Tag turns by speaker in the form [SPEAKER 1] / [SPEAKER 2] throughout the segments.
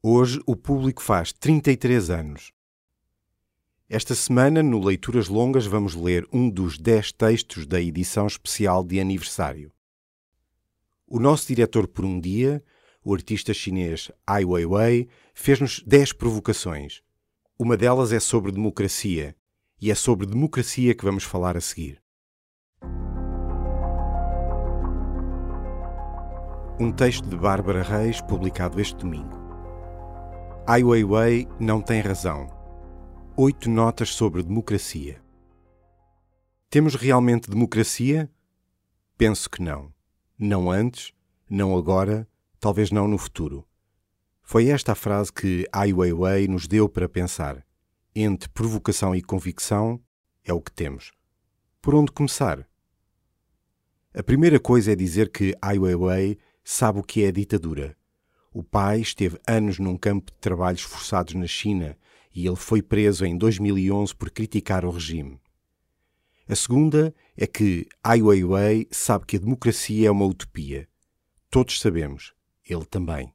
[SPEAKER 1] Hoje o público faz 33 anos. Esta semana, no Leituras Longas, vamos ler um dos 10 textos da edição especial de aniversário. O nosso diretor por um dia, o artista chinês Ai Weiwei, fez-nos 10 provocações. Uma delas é sobre democracia, e é sobre democracia que vamos falar a seguir. Um texto de Bárbara Reis, publicado este domingo. Ai Weiwei não tem razão. Oito notas sobre democracia. Temos realmente democracia? Penso que não. Não antes, não agora, talvez não no futuro. Foi esta a frase que Ai Weiwei nos deu para pensar. Entre provocação e convicção é o que temos. Por onde começar? A primeira coisa é dizer que Ai Weiwei sabe o que é ditadura. O pai esteve anos num campo de trabalhos forçados na China e ele foi preso em 2011 por criticar o regime. A segunda é que Ai Weiwei sabe que a democracia é uma utopia. Todos sabemos, ele também.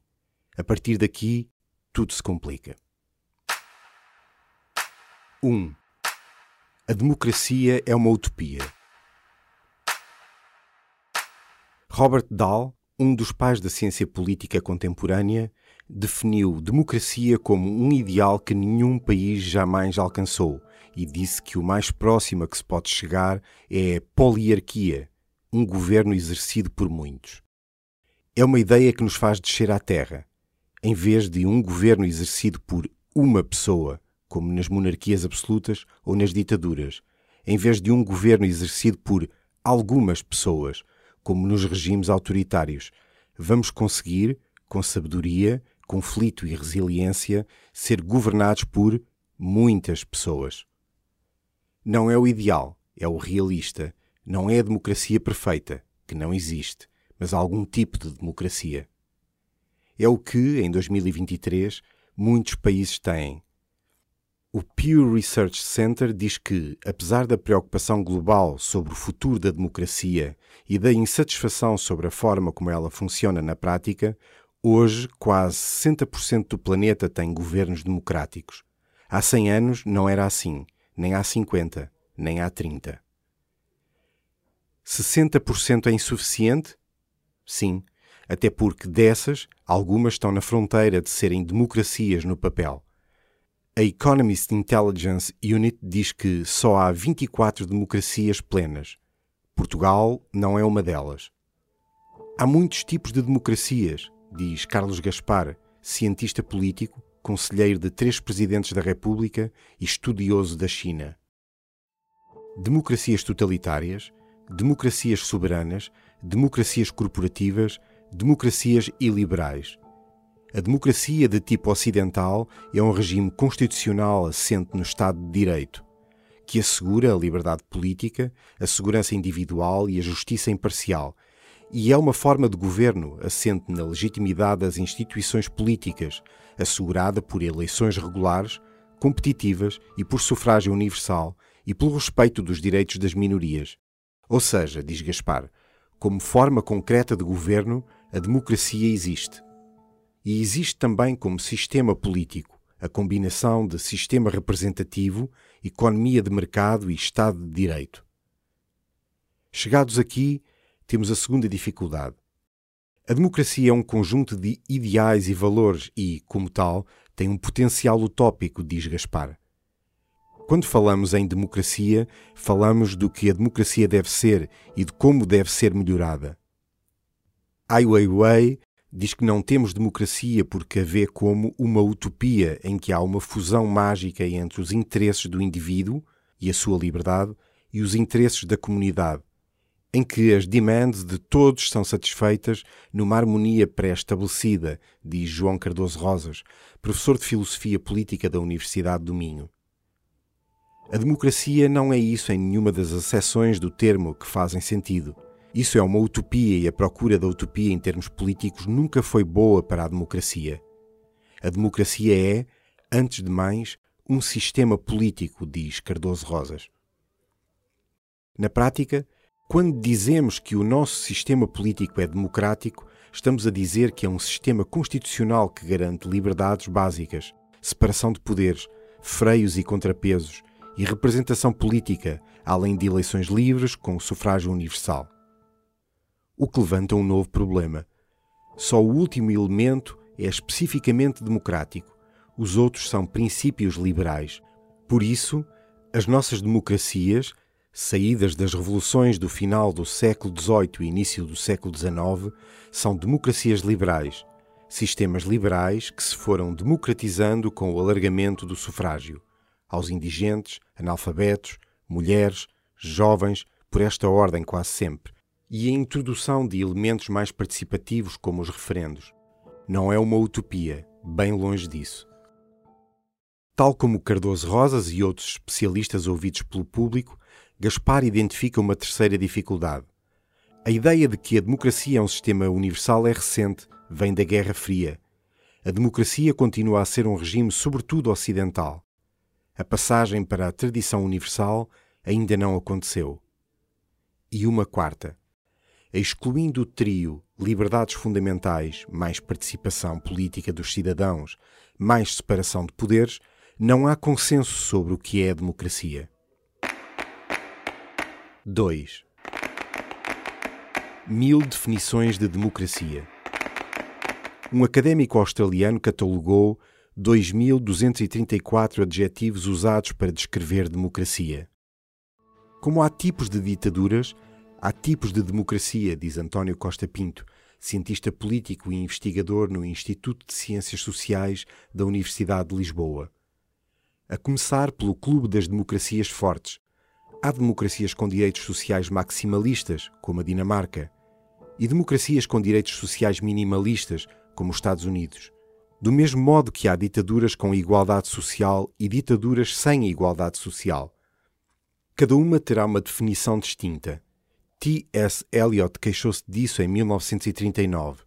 [SPEAKER 1] A partir daqui, tudo se complica. 1. Um, a democracia é uma utopia. Robert Dahl um dos pais da ciência política contemporânea, definiu democracia como um ideal que nenhum país jamais alcançou e disse que o mais próximo a que se pode chegar é a poliarquia, um governo exercido por muitos. É uma ideia que nos faz descer à terra. Em vez de um governo exercido por uma pessoa, como nas monarquias absolutas ou nas ditaduras, em vez de um governo exercido por algumas pessoas, como nos regimes autoritários. Vamos conseguir, com sabedoria, conflito e resiliência, ser governados por muitas pessoas. Não é o ideal, é o realista. Não é a democracia perfeita, que não existe, mas algum tipo de democracia. É o que, em 2023, muitos países têm, o Pew Research Center diz que, apesar da preocupação global sobre o futuro da democracia e da insatisfação sobre a forma como ela funciona na prática, hoje quase 60% do planeta tem governos democráticos. Há 100 anos não era assim, nem há 50, nem há 30. 60% é insuficiente? Sim, até porque dessas, algumas estão na fronteira de serem democracias no papel a Economist Intelligence Unit diz que só há 24 democracias plenas. Portugal não é uma delas. Há muitos tipos de democracias, diz Carlos Gaspar, cientista político, conselheiro de três presidentes da República e estudioso da China. Democracias totalitárias, democracias soberanas, democracias corporativas, democracias iliberais. A democracia de tipo ocidental é um regime constitucional assente no Estado de Direito, que assegura a liberdade política, a segurança individual e a justiça imparcial, e é uma forma de governo assente na legitimidade das instituições políticas, assegurada por eleições regulares, competitivas e por sufrágio universal e pelo respeito dos direitos das minorias. Ou seja, diz Gaspar, como forma concreta de governo, a democracia existe e existe também como sistema político a combinação de sistema representativo, economia de mercado e Estado de Direito. Chegados aqui, temos a segunda dificuldade. A democracia é um conjunto de ideais e valores e, como tal, tem um potencial utópico, diz Gaspar. Quando falamos em democracia, falamos do que a democracia deve ser e de como deve ser melhorada. Ai Weiwei diz que não temos democracia porque a vê como uma utopia em que há uma fusão mágica entre os interesses do indivíduo e a sua liberdade e os interesses da comunidade. em que as demands de todos são satisfeitas numa harmonia pré-estabelecida, diz João Cardoso Rosas, professor de Filosofia Política da Universidade do Minho. A democracia não é isso em nenhuma das acessões do termo que fazem sentido. Isso é uma utopia e a procura da utopia em termos políticos nunca foi boa para a democracia. A democracia é, antes de mais, um sistema político, diz Cardoso Rosas. Na prática, quando dizemos que o nosso sistema político é democrático, estamos a dizer que é um sistema constitucional que garante liberdades básicas, separação de poderes, freios e contrapesos e representação política, além de eleições livres com sufrágio universal. O que levanta um novo problema. Só o último elemento é especificamente democrático, os outros são princípios liberais. Por isso, as nossas democracias saídas das revoluções do final do século XVIII e início do século XIX, são democracias liberais, sistemas liberais que se foram democratizando com o alargamento do sufrágio aos indigentes, analfabetos, mulheres, jovens, por esta ordem quase sempre, e a introdução de elementos mais participativos como os referendos. Não é uma utopia, bem longe disso. Tal como Cardoso Rosas e outros especialistas ouvidos pelo público, Gaspar identifica uma terceira dificuldade. A ideia de que a democracia é um sistema universal é recente, vem da Guerra Fria. A democracia continua a ser um regime sobretudo ocidental. A passagem para a tradição universal ainda não aconteceu. E uma quarta. Excluindo o trio liberdades fundamentais, mais participação política dos cidadãos, mais separação de poderes, não há consenso sobre o que é a democracia. 2. Mil definições de democracia. Um académico australiano catalogou 2.234 adjetivos usados para descrever democracia. Como há tipos de ditaduras, há tipos de democracia, diz António Costa Pinto, cientista político e investigador no Instituto de Ciências Sociais da Universidade de Lisboa. A começar pelo Clube das Democracias Fortes, Há democracias com direitos sociais maximalistas, como a Dinamarca, e democracias com direitos sociais minimalistas, como os Estados Unidos. Do mesmo modo que há ditaduras com igualdade social e ditaduras sem igualdade social. Cada uma terá uma definição distinta. T.S. Eliot queixou-se disso em 1939.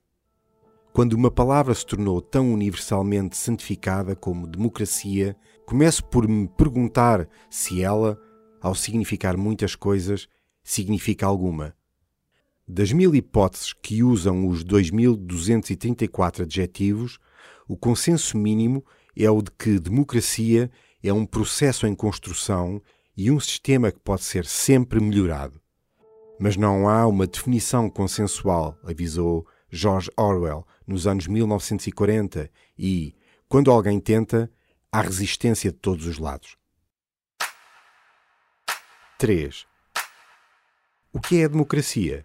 [SPEAKER 1] Quando uma palavra se tornou tão universalmente santificada como democracia, começo por me perguntar se ela, ao significar muitas coisas, significa alguma. Das mil hipóteses que usam os 2.234 adjetivos, o consenso mínimo é o de que democracia é um processo em construção e um sistema que pode ser sempre melhorado. Mas não há uma definição consensual, avisou George Orwell nos anos 1940, e, quando alguém tenta, há resistência de todos os lados. 3. O que é a democracia?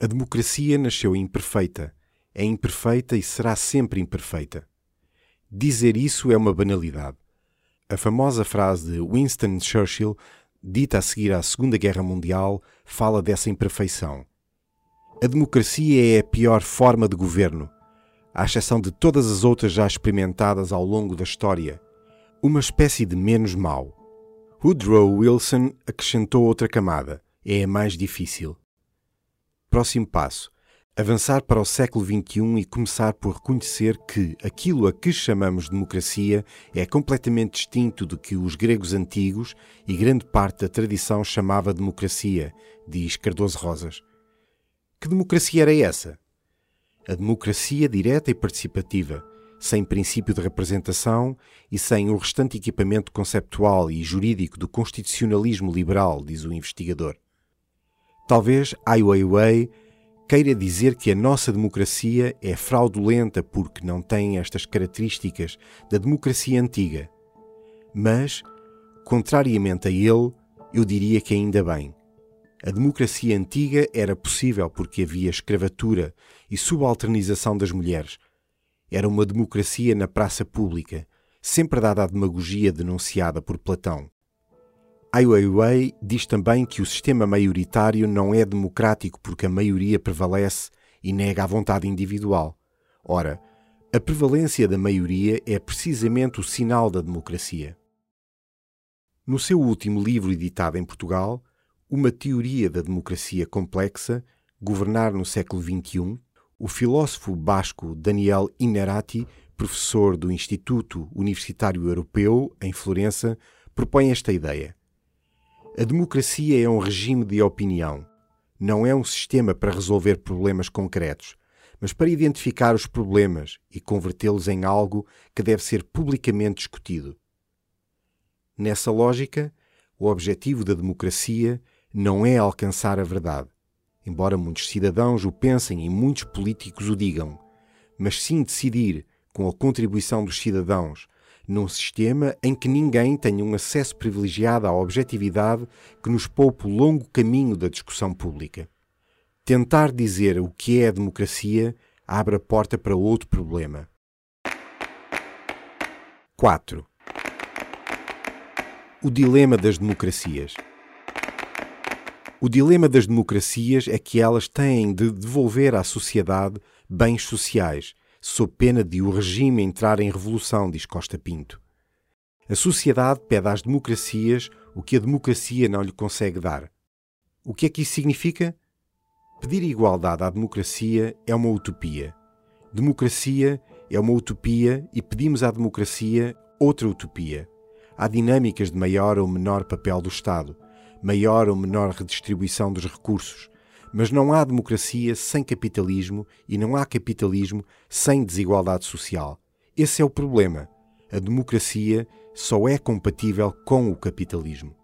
[SPEAKER 1] A democracia nasceu imperfeita, é imperfeita e será sempre imperfeita. Dizer isso é uma banalidade. A famosa frase de Winston Churchill, dita a seguir à Segunda Guerra Mundial, fala dessa imperfeição. A democracia é a pior forma de governo, à exceção de todas as outras já experimentadas ao longo da história uma espécie de menos mau. Woodrow Wilson acrescentou outra camada. É a mais difícil. Próximo passo. Avançar para o século XXI e começar por reconhecer que aquilo a que chamamos democracia é completamente distinto do que os gregos antigos e grande parte da tradição chamava democracia, diz Cardoso Rosas. Que democracia era essa? A democracia direta e participativa, sem princípio de representação e sem o restante equipamento conceptual e jurídico do constitucionalismo liberal, diz o investigador. Talvez Ai Weiwei queira dizer que a nossa democracia é fraudulenta porque não tem estas características da democracia antiga. Mas, contrariamente a ele, eu diria que ainda bem. A democracia antiga era possível porque havia escravatura e subalternização das mulheres, era uma democracia na praça pública, sempre dada à demagogia denunciada por Platão. Ai Weiwei diz também que o sistema maioritário não é democrático porque a maioria prevalece e nega a vontade individual. Ora, a prevalência da maioria é precisamente o sinal da democracia. No seu último livro editado em Portugal, Uma Teoria da Democracia Complexa, Governar no Século XXI, o filósofo basco Daniel Inerati, professor do Instituto Universitário Europeu, em Florença, propõe esta ideia. A democracia é um regime de opinião. Não é um sistema para resolver problemas concretos, mas para identificar os problemas e convertê-los em algo que deve ser publicamente discutido. Nessa lógica, o objetivo da democracia não é alcançar a verdade, embora muitos cidadãos o pensem e muitos políticos o digam, mas sim decidir, com a contribuição dos cidadãos, num sistema em que ninguém tenha um acesso privilegiado à objetividade que nos poupe o longo caminho da discussão pública. Tentar dizer o que é a democracia abre a porta para outro problema. 4. O dilema das democracias. O dilema das democracias é que elas têm de devolver à sociedade bens sociais, sob pena de o regime entrar em revolução, diz Costa Pinto. A sociedade pede às democracias o que a democracia não lhe consegue dar. O que é que isso significa? Pedir igualdade à democracia é uma utopia. Democracia é uma utopia e pedimos à democracia outra utopia há dinâmicas de maior ou menor papel do Estado, maior ou menor redistribuição dos recursos, mas não há democracia sem capitalismo e não há capitalismo sem desigualdade social. Esse é o problema. A democracia só é compatível com o capitalismo.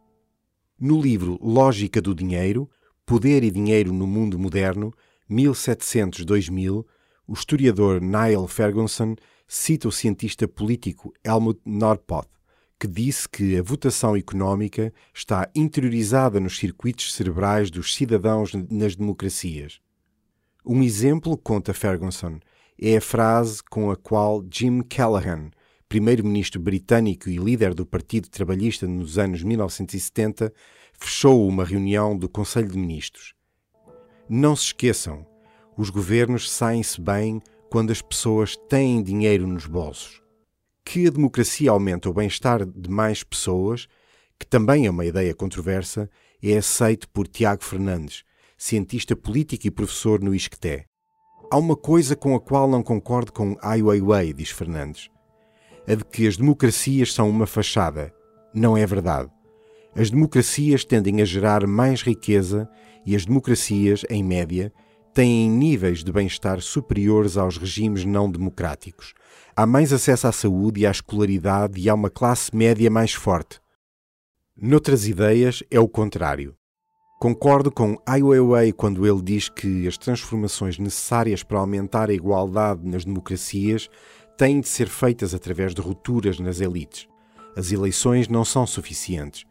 [SPEAKER 1] No livro Lógica do Dinheiro, Poder e Dinheiro no Mundo Moderno, 1700-2000, o historiador Niall Ferguson cita o cientista político Helmut Norpoth que disse que a votação económica está interiorizada nos circuitos cerebrais dos cidadãos nas democracias. Um exemplo, conta Ferguson, é a frase com a qual Jim Callaghan, primeiro-ministro britânico e líder do Partido Trabalhista nos anos 1970, fechou uma reunião do Conselho de Ministros. Não se esqueçam, os governos saem-se bem quando as pessoas têm dinheiro nos bolsos que a democracia aumenta o bem-estar de mais pessoas, que também é uma ideia controversa, é aceito por Tiago Fernandes, cientista político e professor no ISCTE. Há uma coisa com a qual não concordo com Ai Weiwei, diz Fernandes. A de que as democracias são uma fachada. Não é verdade. As democracias tendem a gerar mais riqueza e as democracias, em média, têm níveis de bem-estar superiores aos regimes não democráticos, há mais acesso à saúde e à escolaridade e há uma classe média mais forte. Noutras ideias, é o contrário. Concordo com Ai Weiwei quando ele diz que as transformações necessárias para aumentar a igualdade nas democracias têm de ser feitas através de rupturas nas elites. As eleições não são suficientes.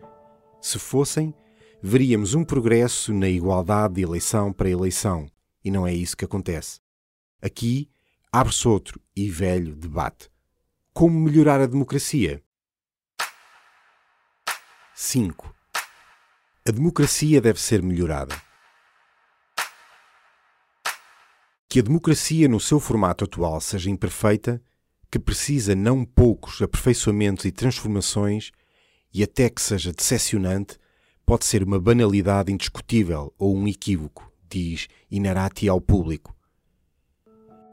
[SPEAKER 1] Se fossem, veríamos um progresso na igualdade de eleição para eleição, e não é isso que acontece. Aqui, abre-se outro e velho debate. Como melhorar a democracia? 5. A democracia deve ser melhorada. Que a democracia, no seu formato atual, seja imperfeita, que precisa não poucos aperfeiçoamentos e transformações, e até que seja decepcionante, pode ser uma banalidade indiscutível ou um equívoco, diz Inarati ao público.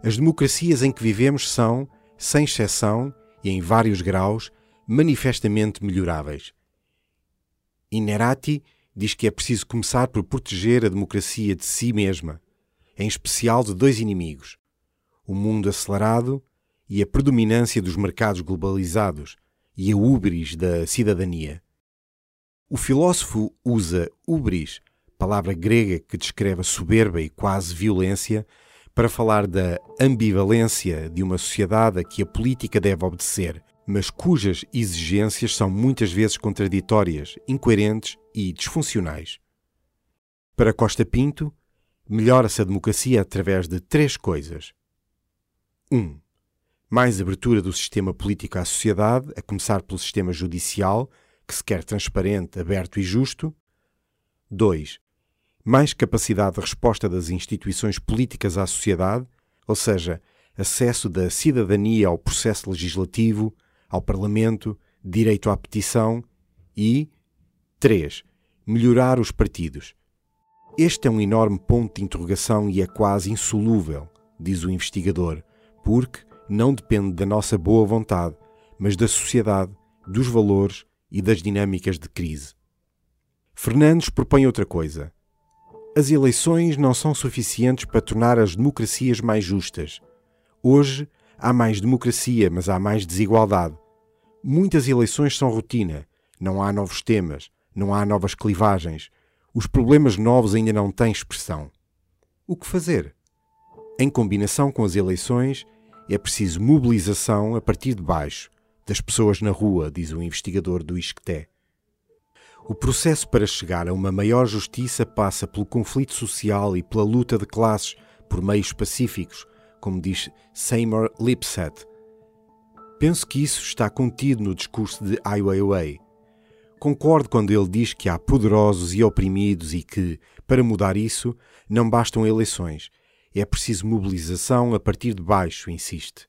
[SPEAKER 1] As democracias em que vivemos são, sem exceção e em vários graus, manifestamente melhoráveis. Inerati diz que é preciso começar por proteger a democracia de si mesma, em especial de dois inimigos: o mundo acelerado e a predominância dos mercados globalizados e a ubris da cidadania. O filósofo usa ubris, palavra grega que descreve a soberba e quase violência, para falar da ambivalência de uma sociedade a que a política deve obedecer, mas cujas exigências são muitas vezes contraditórias, incoerentes e disfuncionais. Para Costa Pinto, melhora-se a democracia através de três coisas. 1. Um, mais abertura do sistema político à sociedade, a começar pelo sistema judicial, que se quer transparente, aberto e justo. 2. Mais capacidade de resposta das instituições políticas à sociedade, ou seja, acesso da cidadania ao processo legislativo, ao Parlamento, direito à petição e 3. Melhorar os partidos. Este é um enorme ponto de interrogação e é quase insolúvel, diz o investigador, porque não depende da nossa boa vontade, mas da sociedade, dos valores e das dinâmicas de crise. Fernandes propõe outra coisa. As eleições não são suficientes para tornar as democracias mais justas. Hoje há mais democracia, mas há mais desigualdade. Muitas eleições são rotina, não há novos temas, não há novas clivagens. Os problemas novos ainda não têm expressão. O que fazer? Em combinação com as eleições, é preciso mobilização a partir de baixo, das pessoas na rua, diz o investigador do ISCTE. O processo para chegar a uma maior justiça passa pelo conflito social e pela luta de classes por meios pacíficos, como diz Seymour Lipset. Penso que isso está contido no discurso de Ai Weiwei. Concordo quando ele diz que há poderosos e oprimidos e que, para mudar isso, não bastam eleições. É preciso mobilização a partir de baixo, insiste.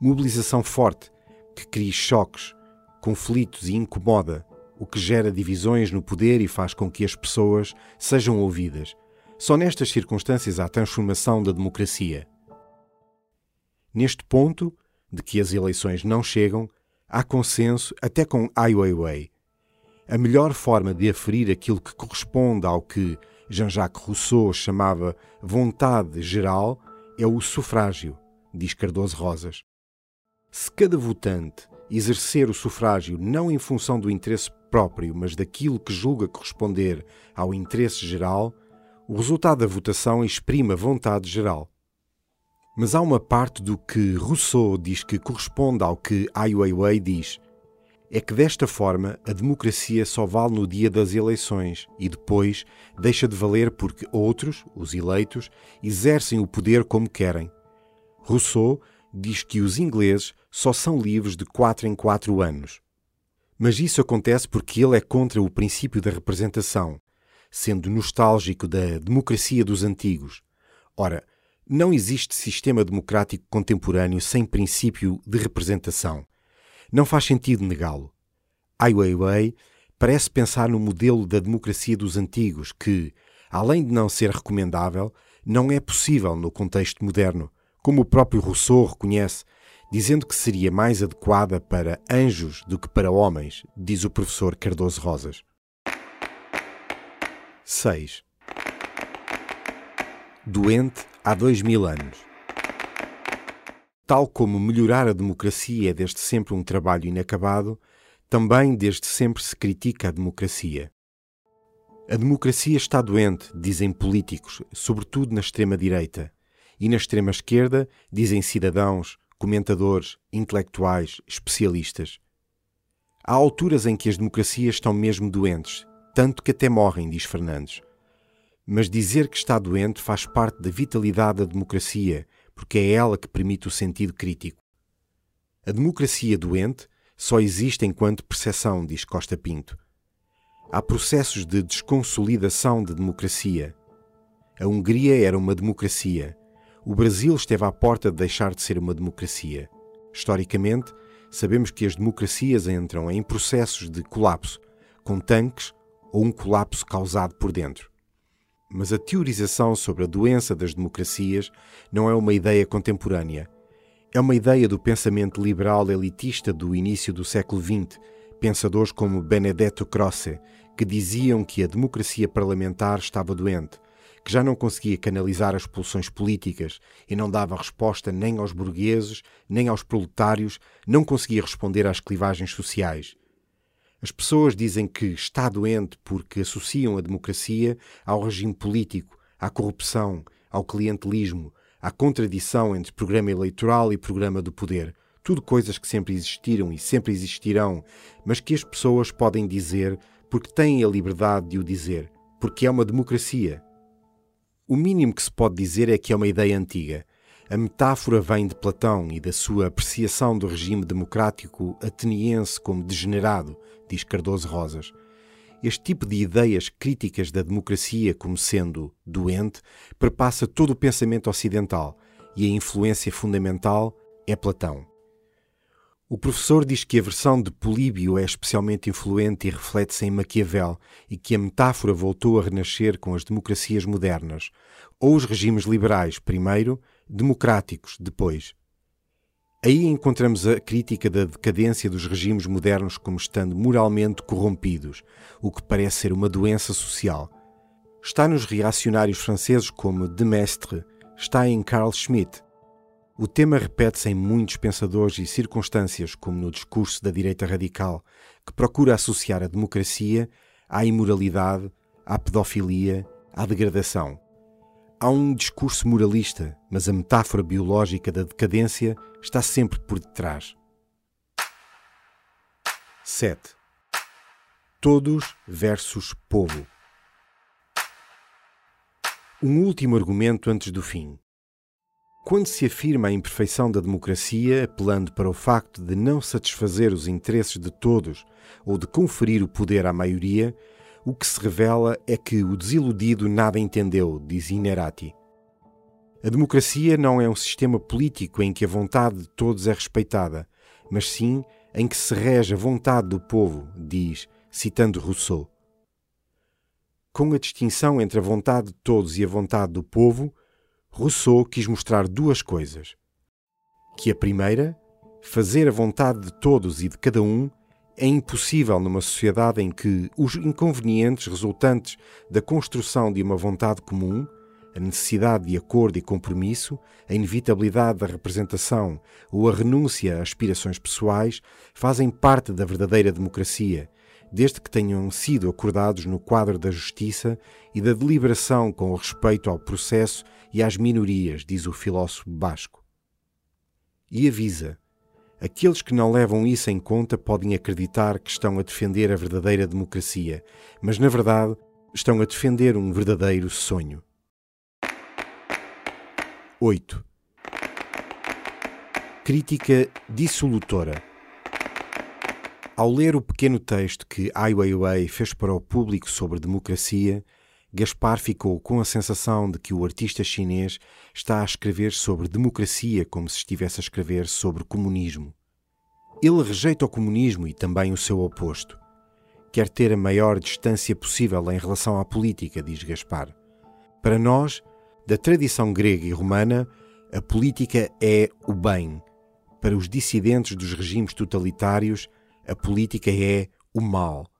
[SPEAKER 1] Mobilização forte, que cria choques, conflitos e incomoda, o que gera divisões no poder e faz com que as pessoas sejam ouvidas. Só nestas circunstâncias há transformação da democracia. Neste ponto, de que as eleições não chegam, há consenso até com Ai Weiwei. A melhor forma de aferir aquilo que corresponde ao que Jean-Jacques Rousseau chamava vontade geral é o sufrágio, diz Cardoso Rosas. Se cada votante exercer o sufrágio não em função do interesse próprio, mas daquilo que julga corresponder ao interesse geral, o resultado da votação exprime a vontade geral. Mas há uma parte do que Rousseau diz que corresponde ao que Ai Weiwei diz. É que desta forma a democracia só vale no dia das eleições e depois deixa de valer porque outros, os eleitos, exercem o poder como querem. Rousseau diz que os ingleses só são livres de quatro em quatro anos. Mas isso acontece porque ele é contra o princípio da representação, sendo nostálgico da democracia dos antigos. Ora, não existe sistema democrático contemporâneo sem princípio de representação. Não faz sentido negá-lo. Ai Weiwei parece pensar no modelo da democracia dos antigos, que, além de não ser recomendável, não é possível no contexto moderno, como o próprio Rousseau reconhece, dizendo que seria mais adequada para anjos do que para homens, diz o professor Cardoso Rosas. 6. Doente há dois mil anos. Tal como melhorar a democracia é desde sempre um trabalho inacabado, também desde sempre se critica a democracia. A democracia está doente, dizem políticos, sobretudo na extrema-direita. E na extrema-esquerda, dizem cidadãos, comentadores, intelectuais, especialistas. Há alturas em que as democracias estão mesmo doentes, tanto que até morrem, diz Fernandes. Mas dizer que está doente faz parte da vitalidade da democracia, porque é ela que permite o sentido crítico. A democracia doente só existe enquanto percepção, diz Costa Pinto. Há processos de desconsolidação de democracia. A Hungria era uma democracia, o Brasil esteve à porta de deixar de ser uma democracia. Historicamente, sabemos que as democracias entram em processos de colapso, com tanques ou um colapso causado por dentro. Mas a teorização sobre a doença das democracias não é uma ideia contemporânea. É uma ideia do pensamento liberal elitista do início do século XX, pensadores como Benedetto Croce, que diziam que a democracia parlamentar estava doente, que já não conseguia canalizar as pulsões políticas e não dava resposta nem aos burgueses, nem aos proletários, não conseguia responder às clivagens sociais. As pessoas dizem que está doente porque associam a democracia ao regime político, à corrupção, ao clientelismo, à contradição entre programa eleitoral e programa do poder. Tudo coisas que sempre existiram e sempre existirão, mas que as pessoas podem dizer porque têm a liberdade de o dizer, porque é uma democracia o mínimo que se pode dizer é que é uma ideia antiga, A metáfora vem de Platão e da sua apreciação do regime democrático ateniense como degenerado, diz Cardoso Rosas. Este tipo de ideias críticas da democracia como sendo doente perpassa todo o pensamento ocidental e a influência fundamental é Platão. O professor diz que a versão de Políbio é especialmente influente e reflete-se em Maquiavel e que a metáfora voltou a renascer com as democracias modernas, ou os regimes liberais primeiro, democráticos depois. Aí encontramos a crítica da decadência dos regimes modernos como estando moralmente corrompidos, o que parece ser uma doença social. Está nos reacionários franceses como de Mestre, está em Carl Schmitt. O tema repete-se em muitos pensadores e circunstâncias, como no discurso da direita radical, que procura associar a democracia à imoralidade, à pedofilia, à degradação. Há um discurso moralista, mas a metáfora biológica da decadência está sempre por detrás. 7. Todos versus povo. Um último argumento antes do fim. Quando se afirma a imperfeição da democracia, apelando para o facto de não satisfazer os interesses de todos ou de conferir o poder à maioria, o que se revela é que o desiludido nada entendeu, diz Inerati. A democracia não é um sistema político em que a vontade de todos é respeitada, mas sim em que se rege a vontade do povo, diz, citando Rousseau. Com a distinção entre a vontade de todos e a vontade do povo, Rousseau quis mostrar duas coisas. Que a primeira, fazer a vontade de todos e de cada um, é impossível numa sociedade em que os inconvenientes resultantes da construção de uma vontade comum, a necessidade de acordo e compromisso, a inevitabilidade da representação ou a renúncia a aspirações pessoais fazem parte da verdadeira democracia, desde que tenham sido acordados no quadro da justiça e da deliberação com respeito ao processo e às minorias, diz o filósofo basco. E avisa Aqueles que não levam isso em conta podem acreditar que estão a defender a verdadeira democracia, mas na verdade estão a defender um verdadeiro sonho. 8. Crítica dissolutora. Ao ler o pequeno texto que Ai Weiwei fez para o público sobre democracia, Gaspar ficou com a sensação de que o artista chinês está a escrever sobre democracia como se estivesse a escrever sobre comunismo. Ele rejeita o comunismo e também o seu oposto. Quer ter a maior distância possível em relação à política, diz Gaspar. Para nós, da tradição grega e romana, a política é o bem. Para os dissidentes dos regimes totalitários, a política é o mal.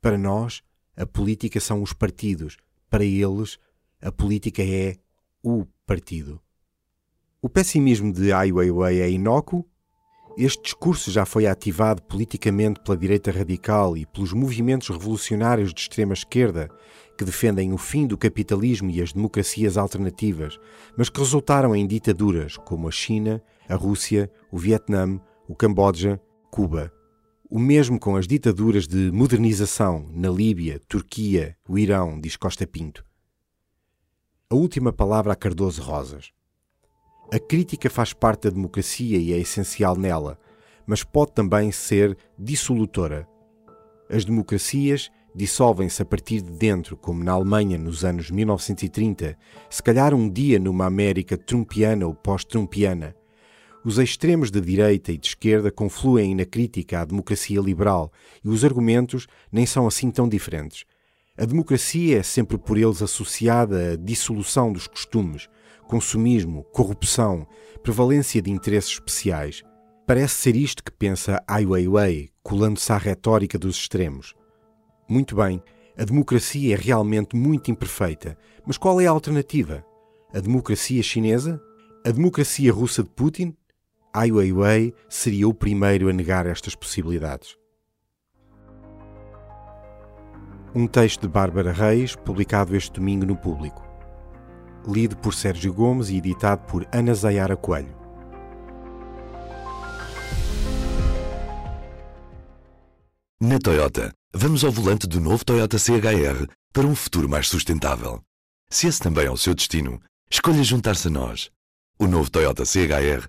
[SPEAKER 1] Para nós, a política são os partidos, para eles, a política é o partido. O pessimismo de Ai Weiwei é inócuo? Este discurso já foi ativado politicamente pela direita radical e pelos movimentos revolucionários de extrema esquerda que defendem o fim do capitalismo e as democracias alternativas, mas que resultaram em ditaduras como a China, a Rússia, o Vietnã, o Camboja, Cuba. O mesmo com as ditaduras de modernização na Líbia, Turquia, o Irão, diz Costa Pinto. A última palavra a Cardoso Rosas. A crítica faz parte da democracia e é essencial nela, mas pode também ser dissolutora. As democracias dissolvem-se a partir de dentro, como na Alemanha nos anos 1930, se calhar um dia numa América trumpiana ou pós-trumpiana. Os extremos de direita e de esquerda confluem na crítica à democracia liberal e os argumentos nem são assim tão diferentes. A democracia é sempre por eles associada à dissolução dos costumes, consumismo, corrupção, prevalência de interesses especiais. Parece ser isto que pensa Ai Weiwei, colando-se à retórica dos extremos. Muito bem, a democracia é realmente muito imperfeita, mas qual é a alternativa? A democracia chinesa? A democracia russa de Putin? Ai Weiwei seria o primeiro a negar estas possibilidades. Um texto de Bárbara Reis, publicado este domingo no Público. Lido por Sérgio Gomes e editado por Ana Zayara Coelho.
[SPEAKER 2] Na Toyota, vamos ao volante do novo Toyota CHR para um futuro mais sustentável. Se esse também é o seu destino, escolha juntar-se a nós. O novo Toyota CHR,